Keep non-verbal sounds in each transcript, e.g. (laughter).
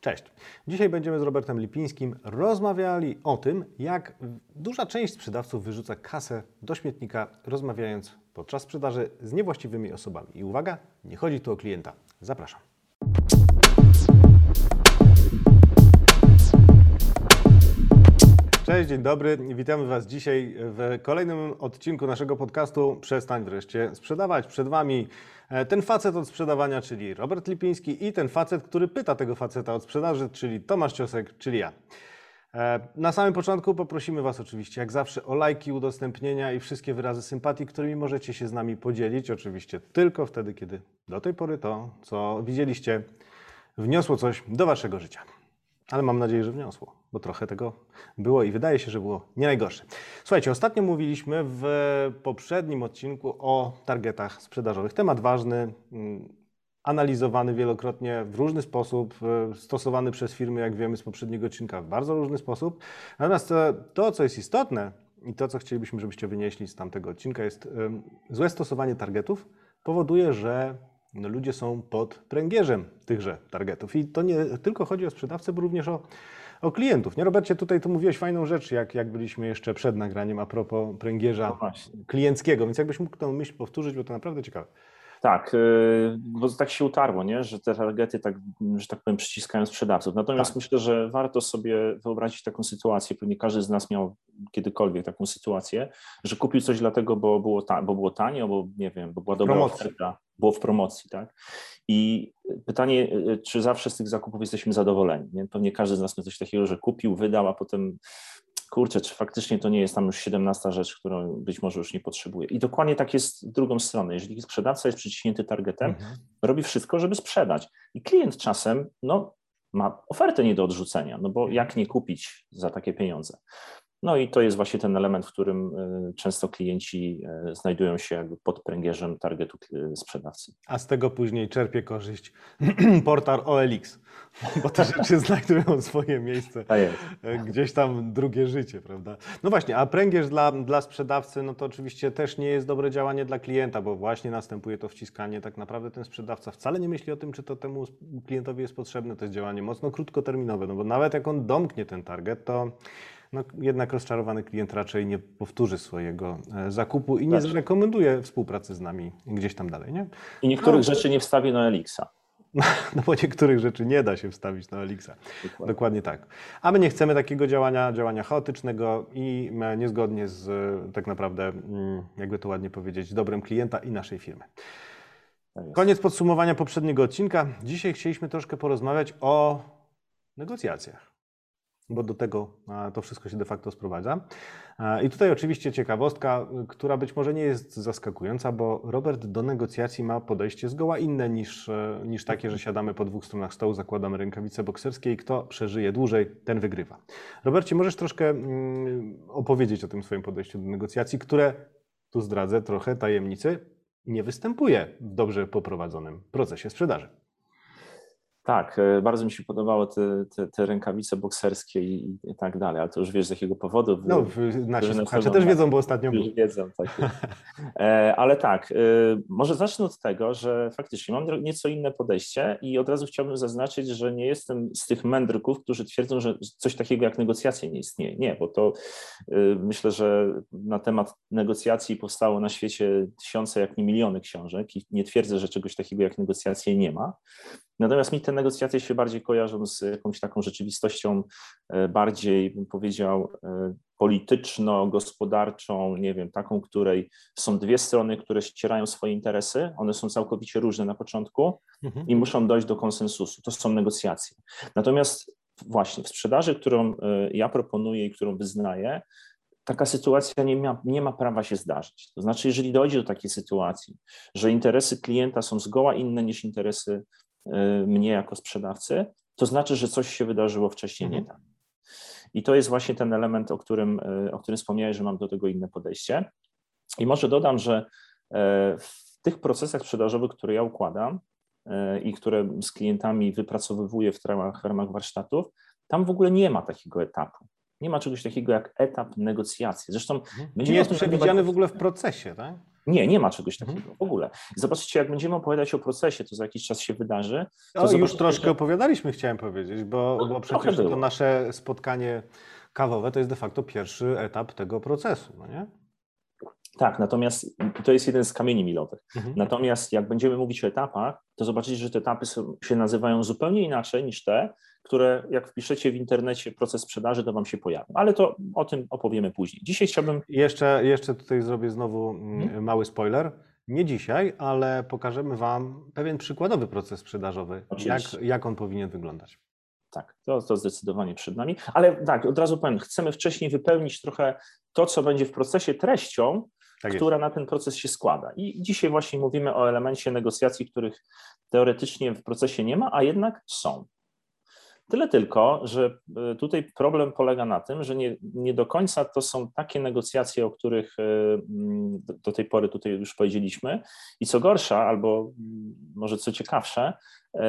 Cześć. Dzisiaj będziemy z Robertem Lipińskim rozmawiali o tym, jak duża część sprzedawców wyrzuca kasę do śmietnika, rozmawiając podczas sprzedaży z niewłaściwymi osobami. I uwaga, nie chodzi tu o klienta. Zapraszam. Cześć, dzień dobry. Witamy Was dzisiaj w kolejnym odcinku naszego podcastu Przestań wreszcie sprzedawać. Przed Wami e, ten facet od sprzedawania, czyli Robert Lipiński i ten facet, który pyta tego faceta od sprzedaży, czyli Tomasz Ciosek, czyli ja. E, na samym początku poprosimy Was oczywiście, jak zawsze, o lajki, udostępnienia i wszystkie wyrazy sympatii, którymi możecie się z nami podzielić. Oczywiście tylko wtedy, kiedy do tej pory to, co widzieliście, wniosło coś do Waszego życia. Ale mam nadzieję, że wniosło, bo trochę tego było i wydaje się, że było nie najgorsze. Słuchajcie, ostatnio mówiliśmy w poprzednim odcinku o targetach sprzedażowych. Temat ważny, mm, analizowany wielokrotnie w różny sposób, e, stosowany przez firmy, jak wiemy z poprzedniego odcinka, w bardzo różny sposób. Natomiast e, to, co jest istotne i to, co chcielibyśmy, żebyście wynieśli z tamtego odcinka, jest złe stosowanie targetów powoduje, że no, ludzie są pod pręgierzem tychże targetów. I to nie tylko chodzi o sprzedawcę, bo również o, o klientów. Nie, Robercie, tutaj tu mówiłeś fajną rzecz, jak, jak byliśmy jeszcze przed nagraniem a propos pręgierza no klienckiego, więc jakbyś mógł tę myśl powtórzyć, bo to naprawdę ciekawe. Tak, y, bo tak się utarło, nie? że te targety, tak, że tak powiem, przyciskają sprzedawców. Natomiast tak. myślę, że warto sobie wyobrazić taką sytuację, pewnie każdy z nas miał kiedykolwiek taką sytuację, że kupił coś dlatego, bo było, ta, bo było tanie, bo nie wiem, bo była dobra Promocji. oferta, było w promocji, tak? I pytanie, y, czy zawsze z tych zakupów jesteśmy zadowoleni? Nie? Pewnie każdy z nas ma coś takiego, że kupił, wydał, a potem kurczę, czy faktycznie to nie jest tam już 17 rzecz, którą być może już nie potrzebuje. I dokładnie tak jest z drugą stronę. Jeżeli sprzedawca jest przyciśnięty targetem, mhm. robi wszystko, żeby sprzedać. I klient czasem no, ma ofertę nie do odrzucenia, no bo mhm. jak nie kupić za takie pieniądze? No i to jest właśnie ten element, w którym y, często klienci y, znajdują się jakby pod pręgierzem targetu y, sprzedawcy. A z tego później czerpie korzyść (clears throat) portal OLX, (laughs) bo te rzeczy (laughs) znajdują swoje miejsce gdzieś tam drugie życie, prawda? No właśnie, a pręgierz dla, dla sprzedawcy, no to oczywiście też nie jest dobre działanie dla klienta, bo właśnie następuje to wciskanie. Tak naprawdę ten sprzedawca wcale nie myśli o tym, czy to temu klientowi jest potrzebne. To jest działanie mocno krótkoterminowe, no bo nawet jak on domknie ten target, to no, jednak rozczarowany klient raczej nie powtórzy swojego e, zakupu i nie tak. zrekomenduje współpracy z nami gdzieś tam dalej. Nie? I niektórych no, rzeczy nie wstawi na Elixa. (laughs) No bo niektórych rzeczy nie da się wstawić na Elixa. Dokładnie. Dokładnie. tak. A my nie chcemy takiego działania, działania chaotycznego i niezgodnie z tak naprawdę, mm, jakby to ładnie powiedzieć, dobrem klienta i naszej firmy. Tak Koniec podsumowania poprzedniego odcinka. Dzisiaj chcieliśmy troszkę porozmawiać o negocjacjach bo do tego to wszystko się de facto sprowadza. I tutaj oczywiście ciekawostka, która być może nie jest zaskakująca, bo Robert do negocjacji ma podejście zgoła inne niż, e, niż takie, że siadamy po dwóch stronach stołu, zakładamy rękawice bokserskie i kto przeżyje dłużej, ten wygrywa. Robercie, możesz troszkę mm, opowiedzieć o tym swoim podejściu do negocjacji, które, tu zdradzę trochę tajemnicy, nie występuje w dobrze poprowadzonym procesie sprzedaży. Tak, e, bardzo mi się podobały te, te, te rękawice bokserskie i, i, tak dalej, ale to już wiesz z jakiego powodu. No, nasi słuchacze też wiedzą, bo ostatnio już wiedzą, tak (laughs) e, Ale tak, e, może zacznę od tego, że faktycznie mam nieco inne podejście i od razu chciałbym zaznaczyć, że nie jestem z tych mędrków, którzy twierdzą, że coś takiego jak negocjacje nie istnieje. Nie, bo to myślę, że na temat negocjacji powstało na świecie tysiące, jak nie miliony książek i nie twierdzę, że czegoś takiego jak negocjacje nie ma. Natomiast mi te negocjacje się bardziej kojarzą z jakąś taką rzeczywistością e, bardziej, bym powiedział, e, polityczno-gospodarczą, nie wiem, taką, której są dwie strony, które ścierają swoje interesy, one są całkowicie różne na początku mhm. i muszą dojść do konsensusu. To są negocjacje. Natomiast właśnie w sprzedaży, którą e, ja proponuję i którą wyznaję, taka sytuacja nie ma, nie ma prawa się zdarzyć. To znaczy, jeżeli dojdzie do takiej sytuacji, że interesy klienta są zgoła inne niż interesy mnie jako sprzedawcy, to znaczy, że coś się wydarzyło wcześniej mhm. nie tak. I to jest właśnie ten element, o którym, y, o którym wspomniałeś, że mam do tego inne podejście. I może dodam, że e, w tych procesach sprzedażowych, które ja układam e, i które z klientami wypracowywuję w ramach, w ramach warsztatów, tam w ogóle nie ma takiego etapu. Nie ma czegoś takiego jak etap negocjacji. Zresztą mhm. nie jest przewidziany w ogóle w procesie, tak? Nie, nie ma czegoś Mhm. takiego w ogóle. Zobaczcie, jak będziemy opowiadać o procesie, to za jakiś czas się wydarzy. To O, już troszkę że- opowiadaliśmy, chciałem powiedzieć, bo, No, bo przecież to nasze spotkanie kawowe to jest de facto pierwszy etap tego procesu, no nie? Tak, natomiast to jest jeden z kamieni milowych. Mhm. Natomiast jak będziemy mówić o etapach, to zobaczycie, że te etapy są, się nazywają zupełnie inaczej niż te, które jak wpiszecie w internecie proces sprzedaży, to wam się pojawią. Ale to o tym opowiemy później. Dzisiaj chciałbym Jeszcze, jeszcze tutaj zrobię znowu mm, Mhm. mały spoiler. Nie dzisiaj, ale pokażemy Wam pewien przykładowy proces sprzedażowy, jak, Oczywiście. jak on powinien wyglądać. Tak, to, to zdecydowanie przed nami. Ale tak, od razu powiem, chcemy wcześniej wypełnić trochę to, co będzie w procesie treścią, Tak jest. która na ten proces się składa. I dzisiaj właśnie mówimy o elemencie negocjacji, których teoretycznie w procesie nie ma, a jednak są. Tyle tylko, że y, tutaj problem polega na tym, że nie, nie do końca to są takie negocjacje, o których mm, do- tej pory tutaj już powiedzieliśmy. I co gorsza, albo może co ciekawsze, y,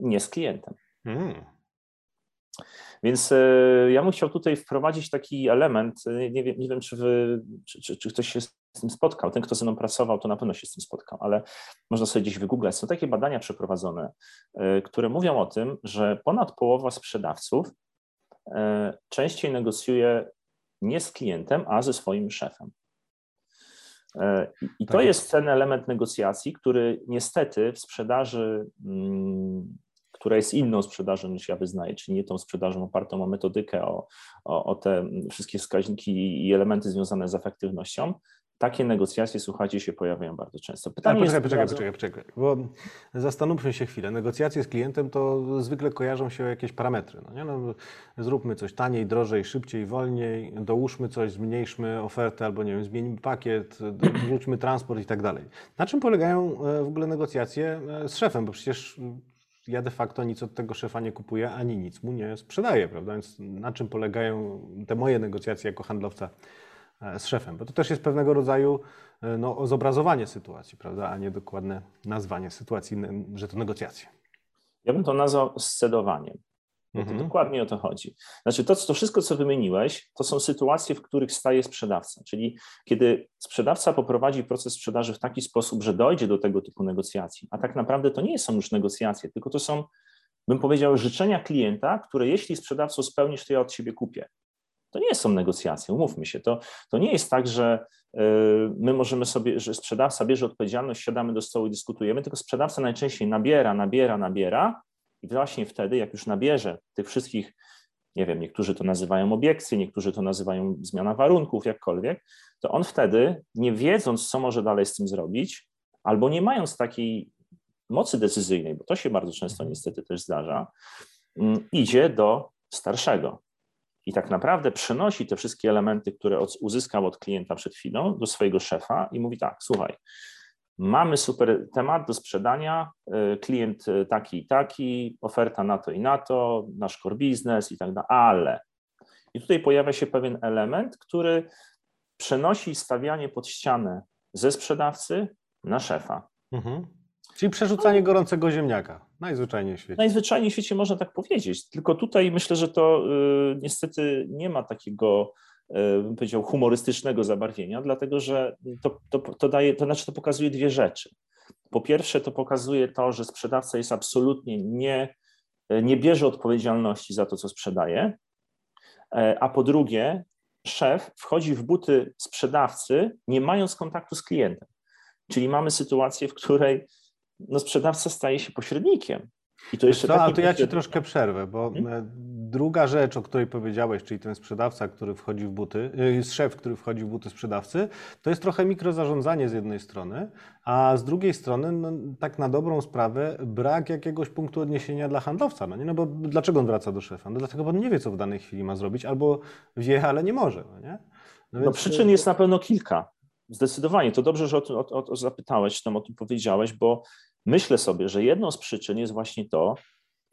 nie z klientem. Mm. Więc e, ja bym chciał tutaj wprowadzić taki element, e, nie wiem, nie wiem czy, wy, czy, czy, czy ktoś się z tym spotkał, ten kto ze mną pracował, to na pewno się z tym spotkał, ale można sobie gdzieś wygooglać. Są takie badania przeprowadzone, e, które mówią o tym, że ponad połowa sprzedawców e, częściej negocjuje nie z klientem, a ze swoim szefem. E, I i to Tak jest ten element negocjacji, który niestety w sprzedaży, mm, która jest inną sprzedażą niż ja wyznaję, czyli nie tą sprzedażą opartą o metodykę, o, o, o te wszystkie wskaźniki i elementy związane z efektywnością, takie negocjacje, słuchajcie, się pojawiają bardzo często. Pytanie poczekaj, jest poczekaj, poczekaj, poczekaj, bo zastanówmy się chwilę. Negocjacje z klientem to zwykle kojarzą się o jakieś parametry. No nie? No, zróbmy coś taniej, drożej, szybciej, wolniej, dołóżmy coś, zmniejszmy ofertę albo nie wiem, zmienimy pakiet, (clears throat) wrzućmy transport i tak dalej. Na czym polegają e, w ogóle negocjacje e, z szefem? Bo przecież ja de facto nic od tego szefa nie kupuję, ani nic mu nie sprzedaję, prawda? Więc na czym polegają te moje negocjacje jako handlowca z szefem? Bo to też jest pewnego rodzaju e, no, zobrazowanie sytuacji, prawda? A nie dokładne nazwanie sytuacji, że to negocjacje. Ja bym to nazwał scedowaniem. Bo to Mhm. dokładnie o to chodzi. Znaczy, to, to wszystko, co wymieniłeś, to są sytuacje, w których staje sprzedawca. Czyli kiedy sprzedawca poprowadzi proces sprzedaży w taki sposób, że dojdzie do tego typu negocjacji, a tak naprawdę to nie są już negocjacje, tylko to są, bym powiedział, życzenia klienta, które jeśli sprzedawcą spełnisz, to ja od ciebie kupię. To nie są negocjacje, umówmy się. To, to nie jest tak, że y, my możemy sobie, że sprzedawca bierze odpowiedzialność, siadamy do stołu i dyskutujemy, tylko sprzedawca najczęściej nabiera, nabiera, nabiera i właśnie wtedy, jak już nabierze tych wszystkich, nie wiem, niektórzy to nazywają obiekcje, niektórzy to nazywają zmiana warunków, jakkolwiek, to on wtedy, nie wiedząc, co może dalej z tym zrobić, albo nie mając takiej mocy decyzyjnej, bo to się bardzo często niestety też zdarza, mm, idzie do starszego. I tak naprawdę przenosi te wszystkie elementy, które uzyskał od klienta przed chwilą, do swojego szefa i mówi tak: Słuchaj, mamy super temat do sprzedania, y, klient y, taki i taki, oferta na to i na to, nasz core business i tak dalej, ale. I tutaj pojawia się pewien element, który przenosi stawianie pod ścianę ze sprzedawcy na szefa. Mhm. Czyli przerzucanie gorącego ziemniaka. Najzwyczajniej w świecie. Najzwyczajniej w świecie można tak powiedzieć, tylko tutaj myślę, że to y, niestety nie ma takiego, y, bym powiedział, humorystycznego zabarwienia, dlatego że to, to, to daje, to znaczy to pokazuje dwie rzeczy. Po pierwsze, to pokazuje to, że sprzedawca jest absolutnie nie, nie bierze odpowiedzialności za to, co sprzedaje, e, a po drugie, szef wchodzi w buty sprzedawcy, nie mając kontaktu z klientem. Czyli mamy sytuację, w której no, sprzedawca staje się pośrednikiem. I to jeszcze co, ale takim to ja ci troszkę przerwę, bo e, druga rzecz, o której powiedziałeś, czyli ten sprzedawca, który wchodzi w buty, y, szef, który wchodzi w buty sprzedawcy, to jest trochę mikrozarządzanie z jednej strony, a z drugiej strony, no, tak na dobrą sprawę, brak jakiegoś punktu odniesienia dla handlowca. No, nie? no bo dlaczego on wraca do szefa? No dlatego, bo on nie wie, co w danej chwili ma zrobić, albo wie, ale nie może. No, nie? No, więc, przyczyn jest na pewno kilka. Zdecydowanie. To dobrze, że o tym o, o, zapytałeś, tam o tym powiedziałeś, bo myślę sobie, że jedną z przyczyn jest właśnie to,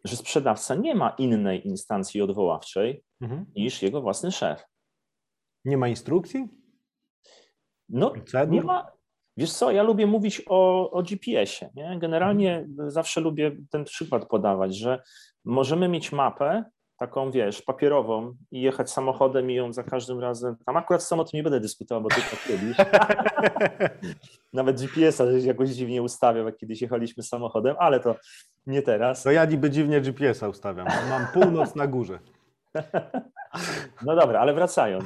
że sprzedawca nie ma innej instancji odwoławczej Mhm. niż jego własny szef. Nie ma instrukcji? No, Procedur? nie ma. Wiesz co, ja lubię mówić o, o GPS-ie. Nie? Generalnie zawsze lubię ten przykład podawać, że możemy mieć mapę taką, wiesz, papierową i jechać samochodem i ją za każdym razem. Tam akurat sam o tym nie będę dyskutował, bo ty tak lubisz. (laughs) Nawet GPS-a żeś jakoś dziwnie ustawiał, jak kiedyś jechaliśmy samochodem, ale to nie teraz. To ja niby dziwnie GPS-a ustawiam. Mam północ na górze. (laughs) No dobra, ale wracając.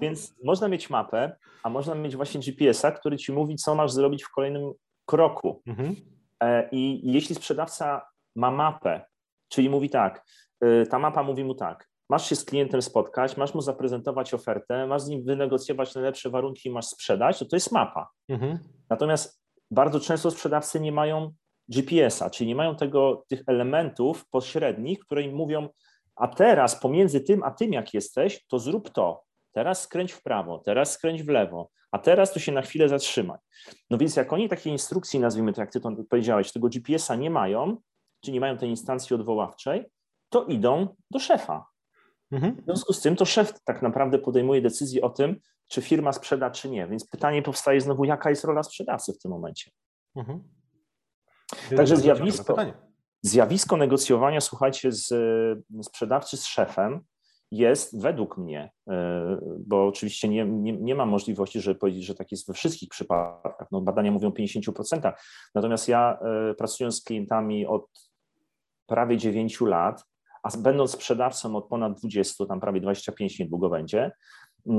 Więc można mieć mapę, a można mieć właśnie GPS-a, który ci mówi, co masz zrobić w kolejnym kroku. Mhm. E, I jeśli sprzedawca ma mapę, czyli mówi tak, ta mapa mówi mu tak, masz się z klientem spotkać, masz mu zaprezentować ofertę, masz z nim wynegocjować najlepsze warunki i masz sprzedać, to to jest mapa. Mhm. Natomiast bardzo często sprzedawcy nie mają GPS-a, czyli nie mają tego, tych elementów pośrednich, które im mówią, a teraz pomiędzy tym a tym, jak jesteś, to zrób to. Teraz skręć w prawo, teraz skręć w lewo, a teraz to się na chwilę zatrzymaj. No więc jak oni takiej instrukcji, nazwijmy to, jak ty to powiedziałeś, tego GPS-a nie mają, czy nie mają tej instancji odwoławczej, to idą do szefa. Mhm. W związku z tym to szef tak naprawdę podejmuje decyzję o tym, czy firma sprzeda, czy nie. Więc pytanie powstaje znowu, jaka jest rola sprzedawcy w tym momencie. Mhm. Także zjawisko-. Zjawisko negocjowania, słuchajcie, z sprzedawcy z szefem jest według mnie, y, bo oczywiście nie, nie, nie ma możliwości, żeby powiedzieć, że tak jest we wszystkich przypadkach. No, badania mówią o 50%. Natomiast ja y, pracując z klientami od prawie 9 lat, a będąc sprzedawcą od ponad 20, tam prawie 25 niedługo będzie,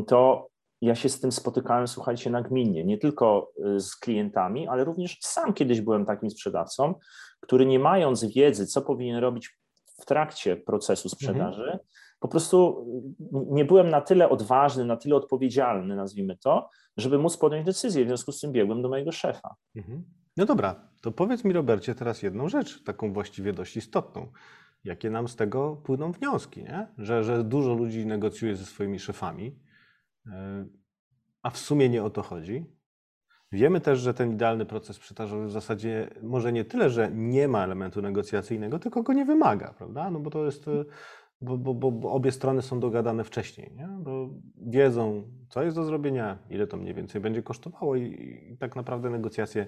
to ja się z tym spotykałem, słuchajcie, nagminnie, nie tylko y, z klientami, ale również sam kiedyś byłem takim sprzedawcą, który nie mając wiedzy, co powinien robić w trakcie procesu sprzedaży, po prostu y, nie byłem na tyle odważny, na tyle odpowiedzialny, nazwijmy to, żeby móc podjąć decyzję. W związku z tym biegłem do mojego szefa. Mhm. No dobra, to powiedz mi, Robercie, teraz jedną rzecz, taką właściwie dość istotną. Jakie nam z tego płyną wnioski, nie? Że, że dużo ludzi negocjuje ze swoimi szefami, yy, a w sumie nie o to chodzi. Wiemy też, że ten idealny proces sprzedażowy w zasadzie może nie tyle, że nie ma elementu negocjacyjnego, tylko go nie wymaga, prawda? No bo to jest, yy, bo, bo, bo, bo obie strony są dogadane wcześniej, nie? Bo wiedzą, co jest do zrobienia, ile to mniej więcej będzie kosztowało i, i tak naprawdę negocjacje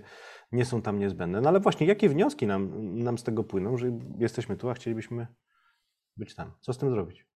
nie są tam niezbędne. No ale właśnie, jakie wnioski nam, nam z tego płyną, że jesteśmy tu, a chcielibyśmy być tam? Co z tym zrobić?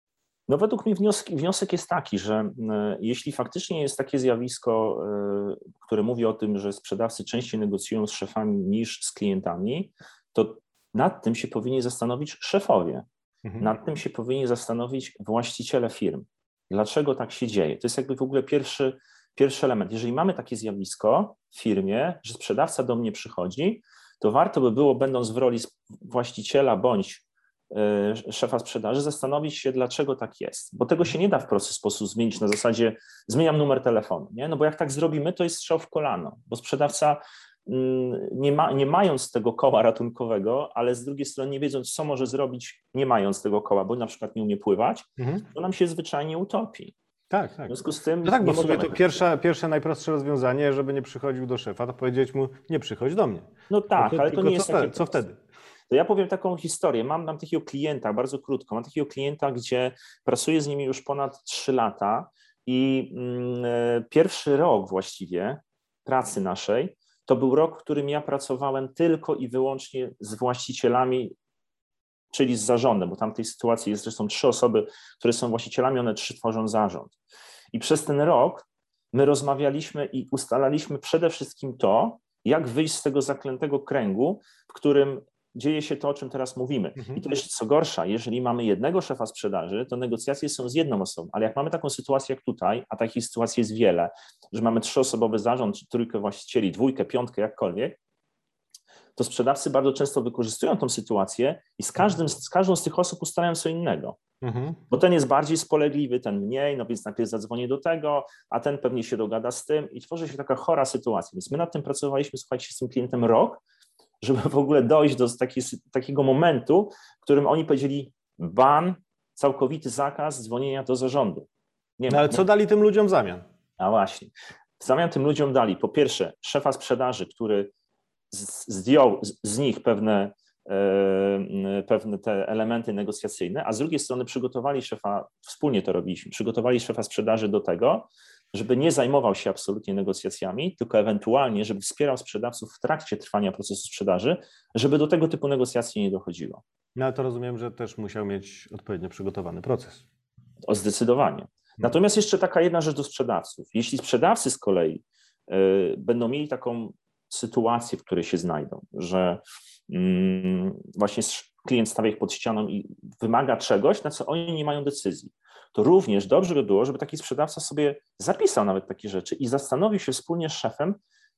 No według mnie wniosek, wniosek jest taki, że y, jeśli faktycznie jest takie zjawisko, y, które mówi o tym, że sprzedawcy częściej negocjują z szefami niż z klientami, to nad tym się powinni zastanowić szefowie. Mhm. Nad tym się powinni zastanowić właściciele firm. Dlaczego tak się dzieje? To jest jakby w ogóle pierwszy, pierwszy element. Jeżeli mamy takie zjawisko w firmie, że sprzedawca do mnie przychodzi, to warto by było, będąc w roli właściciela bądź y, szefa sprzedaży, zastanowić się, dlaczego tak jest. Bo tego się nie da w prosty sposób zmienić na zasadzie zmieniam numer telefonu. Nie? No bo jak tak zrobimy, to jest strzał w kolano, bo sprzedawca nie, ma, nie mając tego koła ratunkowego, ale z drugiej strony nie wiedząc, co może zrobić, nie mając tego koła, bo na przykład nie umie pływać, Mhm. to nam się zwyczajnie utopi. Tak, W tak. związku z tym. No tak, bo w sumie to pierwsze, pierwsze najprostsze rozwiązanie, żeby nie przychodził do szefa, to powiedzieć mu, nie przychodź do mnie. No tak, Tylko- ale to nie jest co, takie co wtedy? To ja powiem taką historię. Mam, mam takiego klienta, bardzo krótko, mam takiego klienta, gdzie pracuję z nimi już ponad 3 lata i mm, e, pierwszy rok właściwie pracy naszej to był rok, w którym ja pracowałem tylko i wyłącznie z właścicielami, czyli z zarządem, bo tam w tej sytuacji jest zresztą trzy osoby, które są właścicielami, one trzy tworzą zarząd. I przez ten rok my rozmawialiśmy i ustalaliśmy przede wszystkim to, jak wyjść z tego zaklętego kręgu, w którym dzieje się to, o czym teraz mówimy. Mhm. I to jeszcze co gorsza, jeżeli mamy jednego szefa sprzedaży, to negocjacje są z jedną osobą, ale jak mamy taką sytuację jak tutaj, a takich sytuacji jest wiele, że mamy trzyosobowy zarząd, czy trójkę właścicieli, dwójkę, piątkę, jakkolwiek, to sprzedawcy bardzo często wykorzystują tą sytuację i z, każdym, z każdą z tych osób ustalają co innego. Mhm. Bo ten jest bardziej spolegliwy, ten mniej, no więc najpierw zadzwonię do tego, a ten pewnie się dogada z tym i tworzy się taka chora sytuacja. Więc my nad tym pracowaliśmy, słuchajcie, z tym klientem rok, żeby w ogóle dojść do takiej, sy- takiego momentu, w którym oni powiedzieli ban, całkowity zakaz dzwonienia do zarządu. Nie No ale co dali tym ludziom w zamian? a właśnie. W zamian tym ludziom dali po pierwsze szefa sprzedaży, który zdjął z, z nich pewne, e, pewne te elementy negocjacyjne, a z drugiej strony przygotowali szefa, wspólnie to robiliśmy, przygotowali szefa sprzedaży do tego, żeby nie zajmował się absolutnie negocjacjami, tylko ewentualnie, żeby wspierał sprzedawców w trakcie trwania procesu sprzedaży, żeby do tego typu negocjacji nie dochodziło. No ale to rozumiem, że też musiał mieć odpowiednio przygotowany proces. O zdecydowanie. Natomiast jeszcze taka jedna rzecz do sprzedawców. Jeśli sprzedawcy z kolei y, będą mieli taką sytuację, w której się znajdą, że mm, właśnie klient stawia ich pod ścianą i wymaga czegoś, na co oni nie mają decyzji, to również dobrze by było, żeby taki sprzedawca sobie zapisał nawet takie rzeczy i zastanowił się wspólnie z szefem,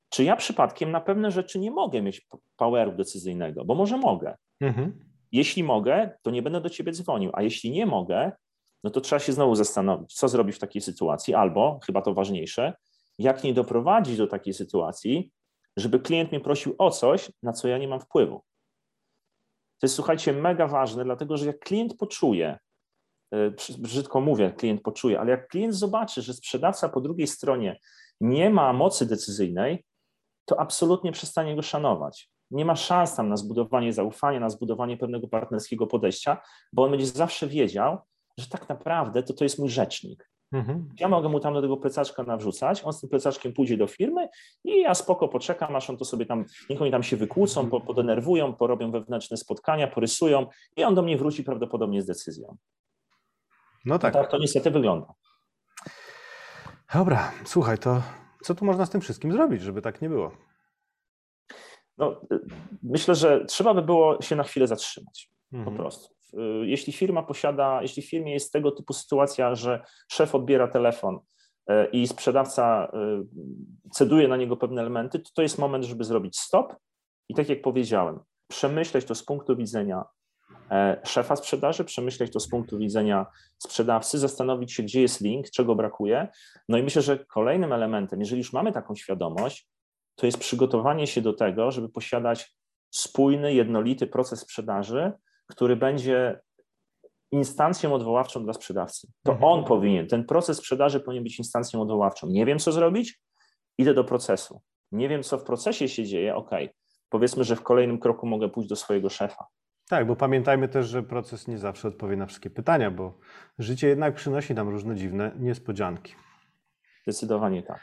czy ja przypadkiem na pewne rzeczy nie mogę mieć poweru decyzyjnego, bo może mogę. Mhm. Jeśli mogę, to nie będę do ciebie dzwonił, a jeśli nie mogę, no to trzeba się znowu zastanowić, co zrobić w takiej sytuacji, albo, chyba to ważniejsze, jak nie doprowadzić do takiej sytuacji, żeby klient mnie prosił o coś, na co ja nie mam wpływu. To jest, słuchajcie, mega ważne, dlatego że jak klient poczuje, brzydko mówię, klient poczuje, ale jak klient zobaczy, że sprzedawca po drugiej stronie nie ma mocy decyzyjnej, to absolutnie przestanie go szanować. Nie ma szans tam na zbudowanie zaufania, na zbudowanie pewnego partnerskiego podejścia, bo on będzie zawsze wiedział, że tak naprawdę to to jest mój rzecznik. Mhm. Ja mogę mu tam do tego plecaczka nawrzucać, on z tym plecaczkiem pójdzie do firmy i ja spoko poczekam, aż on to sobie tam, niech oni tam się wykłócą, podenerwują, porobią wewnętrzne spotkania, porysują i on do mnie wróci prawdopodobnie z decyzją. No tak. No tak to niestety wygląda. Dobra, słuchaj, to co tu można z tym wszystkim zrobić, żeby tak nie było? No, myślę, że trzeba by było się na chwilę zatrzymać. Mhm. Po prostu. Y, jeśli firma posiada, jeśli w firmie jest tego typu sytuacja, że szef odbiera telefon y, i sprzedawca y, ceduje na niego pewne elementy, to to jest moment, żeby zrobić stop i tak jak powiedziałem, przemyśleć to z punktu widzenia szefa sprzedaży, przemyśleć to z punktu widzenia sprzedawcy, zastanowić się, gdzie jest link, czego brakuje. No i myślę, że kolejnym elementem, jeżeli już mamy taką świadomość, to jest przygotowanie się do tego, żeby posiadać spójny, jednolity proces sprzedaży, który będzie instancją odwoławczą dla sprzedawcy. To mhm. on powinien, ten proces sprzedaży powinien być instancją odwoławczą. Nie wiem, co zrobić, idę do procesu. Nie wiem, co w procesie się dzieje, ok. Powiedzmy, że w kolejnym kroku mogę pójść do swojego szefa. Tak, bo pamiętajmy też, że proces nie zawsze odpowie na wszystkie pytania, bo życie jednak przynosi nam różne dziwne niespodzianki. Zdecydowanie tak.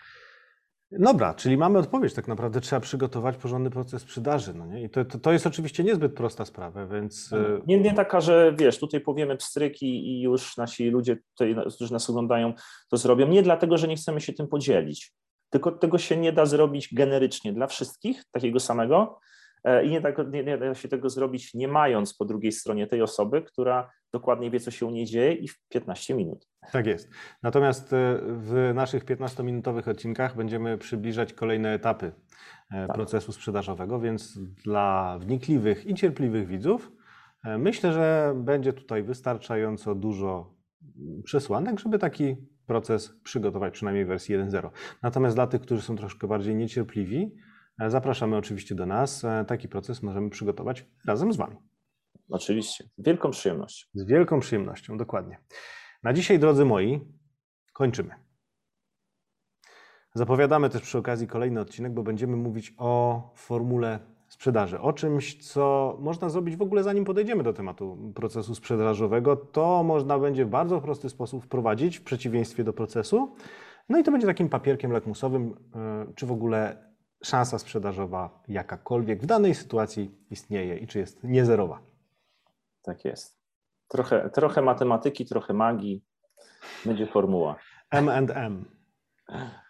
Dobra, czyli mamy odpowiedź. Tak naprawdę trzeba przygotować porządny proces sprzedaży. No nie? I to, to, to jest oczywiście niezbyt prosta sprawa, więc. E, nie, nie taka, że wiesz, tutaj powiemy pstryki i już nasi ludzie, tutaj, którzy nas oglądają, to zrobią. Nie dlatego, że nie chcemy się tym podzielić, tylko tego się nie da zrobić generycznie dla wszystkich, takiego samego, i nie, tak, nie, nie da się tego zrobić, nie mając po drugiej stronie tej osoby, która dokładnie wie, co się u niej dzieje i w 15 minut. Tak jest. Natomiast e, w naszych 15-minutowych odcinkach będziemy przybliżać kolejne etapy e, tak. procesu sprzedażowego, więc dla wnikliwych i cierpliwych widzów myślę, że będzie tutaj wystarczająco dużo przesłanek, żeby taki proces przygotować, przynajmniej w wersji 1.0. Natomiast dla tych, którzy są troszkę bardziej niecierpliwi, E, zapraszamy oczywiście do nas. E, taki proces możemy przygotować razem z Wami. Oczywiście, z wielką przyjemnością. Z wielką przyjemnością, dokładnie. Na dzisiaj, drodzy moi, kończymy. Zapowiadamy też przy okazji kolejny odcinek, bo będziemy mówić o formule sprzedaży, o czymś, co można zrobić w ogóle zanim podejdziemy do tematu procesu sprzedażowego. To można będzie w bardzo prosty sposób wprowadzić w przeciwieństwie do procesu. No i to będzie takim papierkiem lakmusowym, e, czy w ogóle szansa sprzedażowa jakakolwiek w danej sytuacji istnieje i czy jest niezerowa. Tak jest. Trochę, trochę matematyki, trochę magii. Będzie formuła. M&M.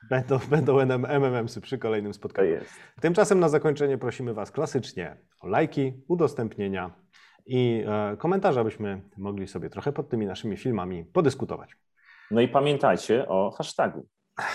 Będą, będą MMM-sy przy kolejnym spotkaniu. Jest. Tymczasem na zakończenie prosimy Was klasycznie o lajki, udostępnienia i e, komentarze, abyśmy mogli sobie trochę pod tymi naszymi filmami podyskutować. No i pamiętajcie o hashtagu.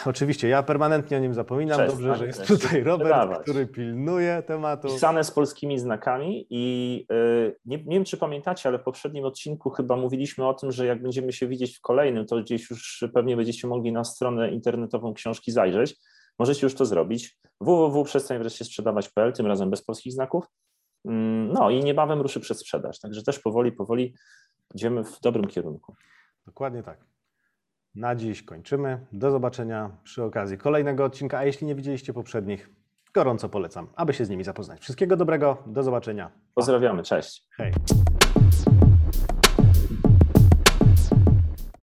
Oczywiście, ja permanentnie o nim zapominam. Przestań, Dobrze, że jest tutaj Robert, wydawać. który pilnuje tematu. Pisane z polskimi znakami i yy, nie, nie, wiem, czy pamiętacie, ale w poprzednim odcinku chyba mówiliśmy o tym, że jak będziemy się widzieć w kolejnym, to gdzieś już pewnie będziecie mogli na stronę internetową książki zajrzeć. Możecie już to zrobić. www.przestań wreszcie sprzedawać.pl, tym razem bez polskich znaków. Mm, no i niebawem ruszy przedsprzedaż, także też powoli, powoli idziemy w dobrym kierunku. Dokładnie tak. Na dziś kończymy. Do zobaczenia przy okazji kolejnego odcinka, a jeśli nie widzieliście poprzednich, gorąco polecam, aby się z nimi zapoznać. Wszystkiego dobrego, do zobaczenia. Pozdrawiamy, cześć. Hej.